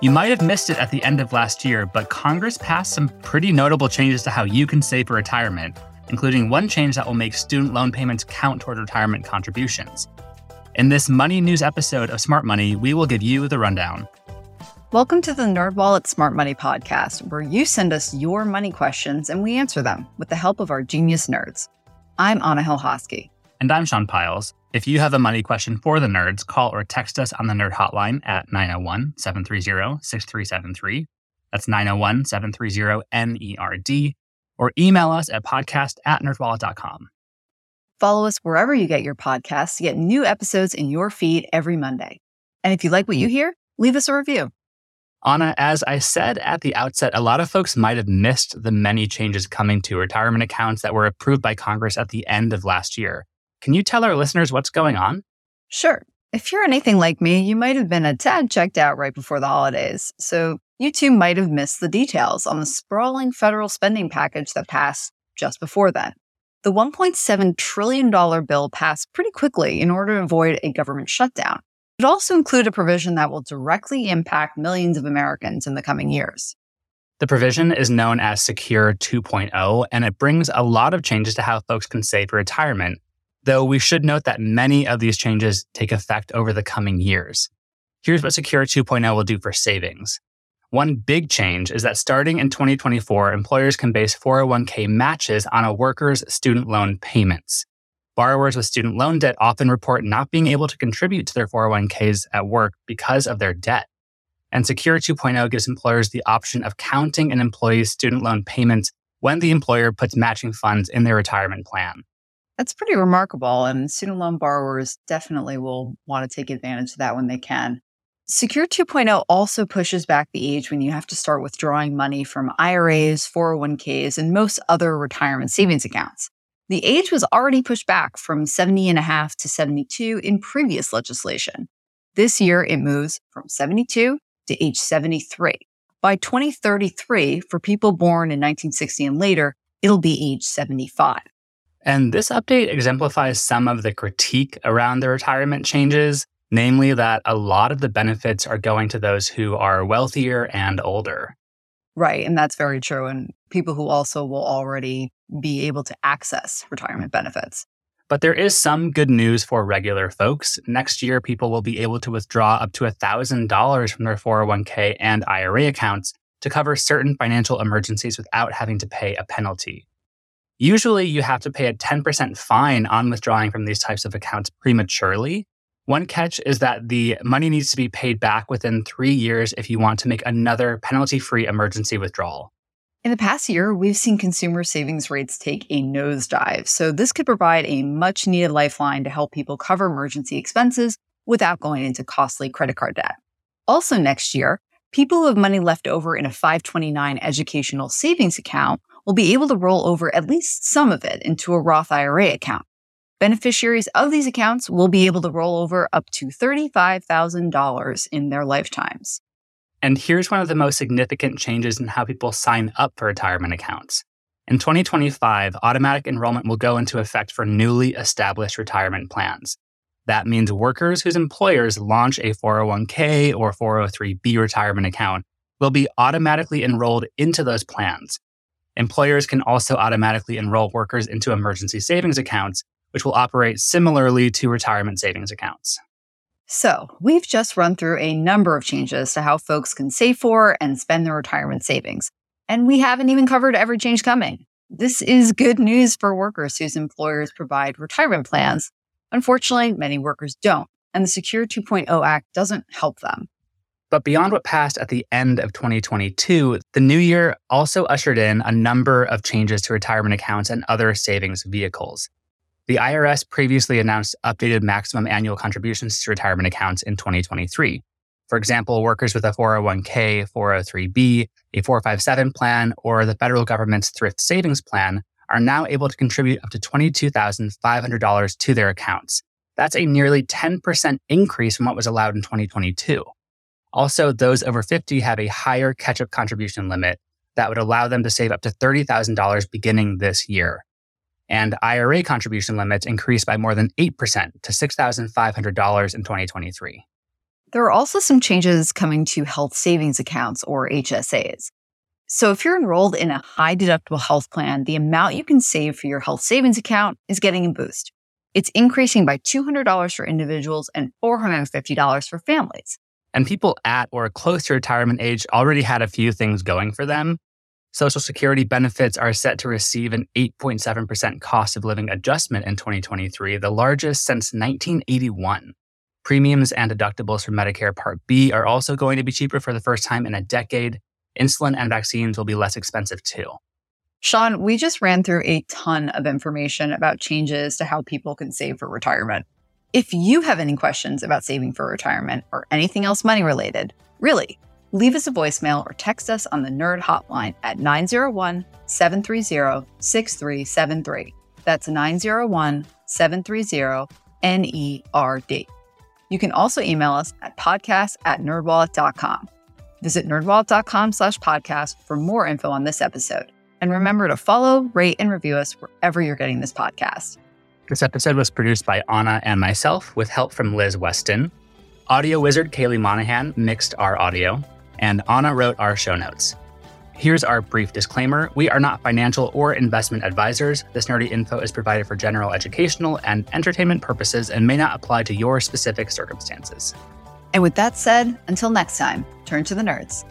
You might have missed it at the end of last year, but Congress passed some pretty notable changes to how you can save for retirement, including one change that will make student loan payments count toward retirement contributions. In this Money News episode of Smart Money, we will give you the rundown. Welcome to the NerdWallet Smart Money podcast, where you send us your money questions and we answer them with the help of our genius nerds. I'm Anna Helhoski. And I'm Sean Pyles. If you have a money question for the nerds, call or text us on the Nerd Hotline at 901 730 6373. That's 901 730 NERD. Or email us at podcast at nerdwallet.com. Follow us wherever you get your podcasts to get new episodes in your feed every Monday. And if you like what you hear, leave us a review. Anna, as I said at the outset, a lot of folks might have missed the many changes coming to retirement accounts that were approved by Congress at the end of last year. Can you tell our listeners what's going on? Sure. If you're anything like me, you might have been a tad checked out right before the holidays. So you too might have missed the details on the sprawling federal spending package that passed just before that. The $1.7 trillion bill passed pretty quickly in order to avoid a government shutdown. It also included a provision that will directly impact millions of Americans in the coming years. The provision is known as Secure 2.0, and it brings a lot of changes to how folks can save for retirement, though we should note that many of these changes take effect over the coming years. Here's what Secure 2.0 will do for savings. One big change is that starting in 2024, employers can base 401k matches on a worker's student loan payments. Borrowers with student loan debt often report not being able to contribute to their 401ks at work because of their debt. And Secure 2.0 gives employers the option of counting an employee's student loan payments when the employer puts matching funds in their retirement plan. That's pretty remarkable. And student loan borrowers definitely will want to take advantage of that when they can. Secure 2.0 also pushes back the age when you have to start withdrawing money from IRAs, 401ks, and most other retirement savings accounts. The age was already pushed back from 70 and a half to 72 in previous legislation. This year, it moves from 72 to age 73. By 2033, for people born in 1960 and later, it'll be age 75. And this update exemplifies some of the critique around the retirement changes, namely that a lot of the benefits are going to those who are wealthier and older. Right. And that's very true. And people who also will already be able to access retirement benefits. But there is some good news for regular folks. Next year, people will be able to withdraw up to $1,000 from their 401k and IRA accounts to cover certain financial emergencies without having to pay a penalty. Usually, you have to pay a 10% fine on withdrawing from these types of accounts prematurely. One catch is that the money needs to be paid back within three years if you want to make another penalty free emergency withdrawal. In the past year, we've seen consumer savings rates take a nosedive, so this could provide a much needed lifeline to help people cover emergency expenses without going into costly credit card debt. Also, next year, people who have money left over in a 529 educational savings account will be able to roll over at least some of it into a Roth IRA account. Beneficiaries of these accounts will be able to roll over up to $35,000 in their lifetimes. And here's one of the most significant changes in how people sign up for retirement accounts. In 2025, automatic enrollment will go into effect for newly established retirement plans. That means workers whose employers launch a 401k or 403b retirement account will be automatically enrolled into those plans. Employers can also automatically enroll workers into emergency savings accounts, which will operate similarly to retirement savings accounts. So, we've just run through a number of changes to how folks can save for and spend their retirement savings. And we haven't even covered every change coming. This is good news for workers whose employers provide retirement plans. Unfortunately, many workers don't, and the Secure 2.0 Act doesn't help them. But beyond what passed at the end of 2022, the new year also ushered in a number of changes to retirement accounts and other savings vehicles. The IRS previously announced updated maximum annual contributions to retirement accounts in 2023. For example, workers with a 401k, 403b, a 457 plan, or the federal government's thrift savings plan are now able to contribute up to $22,500 to their accounts. That's a nearly 10% increase from what was allowed in 2022. Also, those over 50 have a higher catch up contribution limit that would allow them to save up to $30,000 beginning this year. And IRA contribution limits increased by more than 8% to $6,500 in 2023. There are also some changes coming to health savings accounts or HSAs. So, if you're enrolled in a high deductible health plan, the amount you can save for your health savings account is getting a boost. It's increasing by $200 for individuals and $450 for families. And people at or close to retirement age already had a few things going for them. Social Security benefits are set to receive an 8.7% cost of living adjustment in 2023, the largest since 1981. Premiums and deductibles for Medicare Part B are also going to be cheaper for the first time in a decade. Insulin and vaccines will be less expensive too. Sean, we just ran through a ton of information about changes to how people can save for retirement. If you have any questions about saving for retirement or anything else money related, really, leave us a voicemail or text us on the Nerd Hotline at 901 730 6373. That's 901 730 NERD. You can also email us at podcast at nerdwallet.com. Visit nerdwallet.com slash podcast for more info on this episode. And remember to follow, rate, and review us wherever you're getting this podcast. This episode was produced by Anna and myself with help from Liz Weston. Audio wizard Kaely Monahan mixed our audio, and Anna wrote our show notes. Here's our brief disclaimer We are not financial or investment advisors. This nerdy info is provided for general educational and entertainment purposes and may not apply to your specific circumstances. And with that said, until next time, turn to the nerds.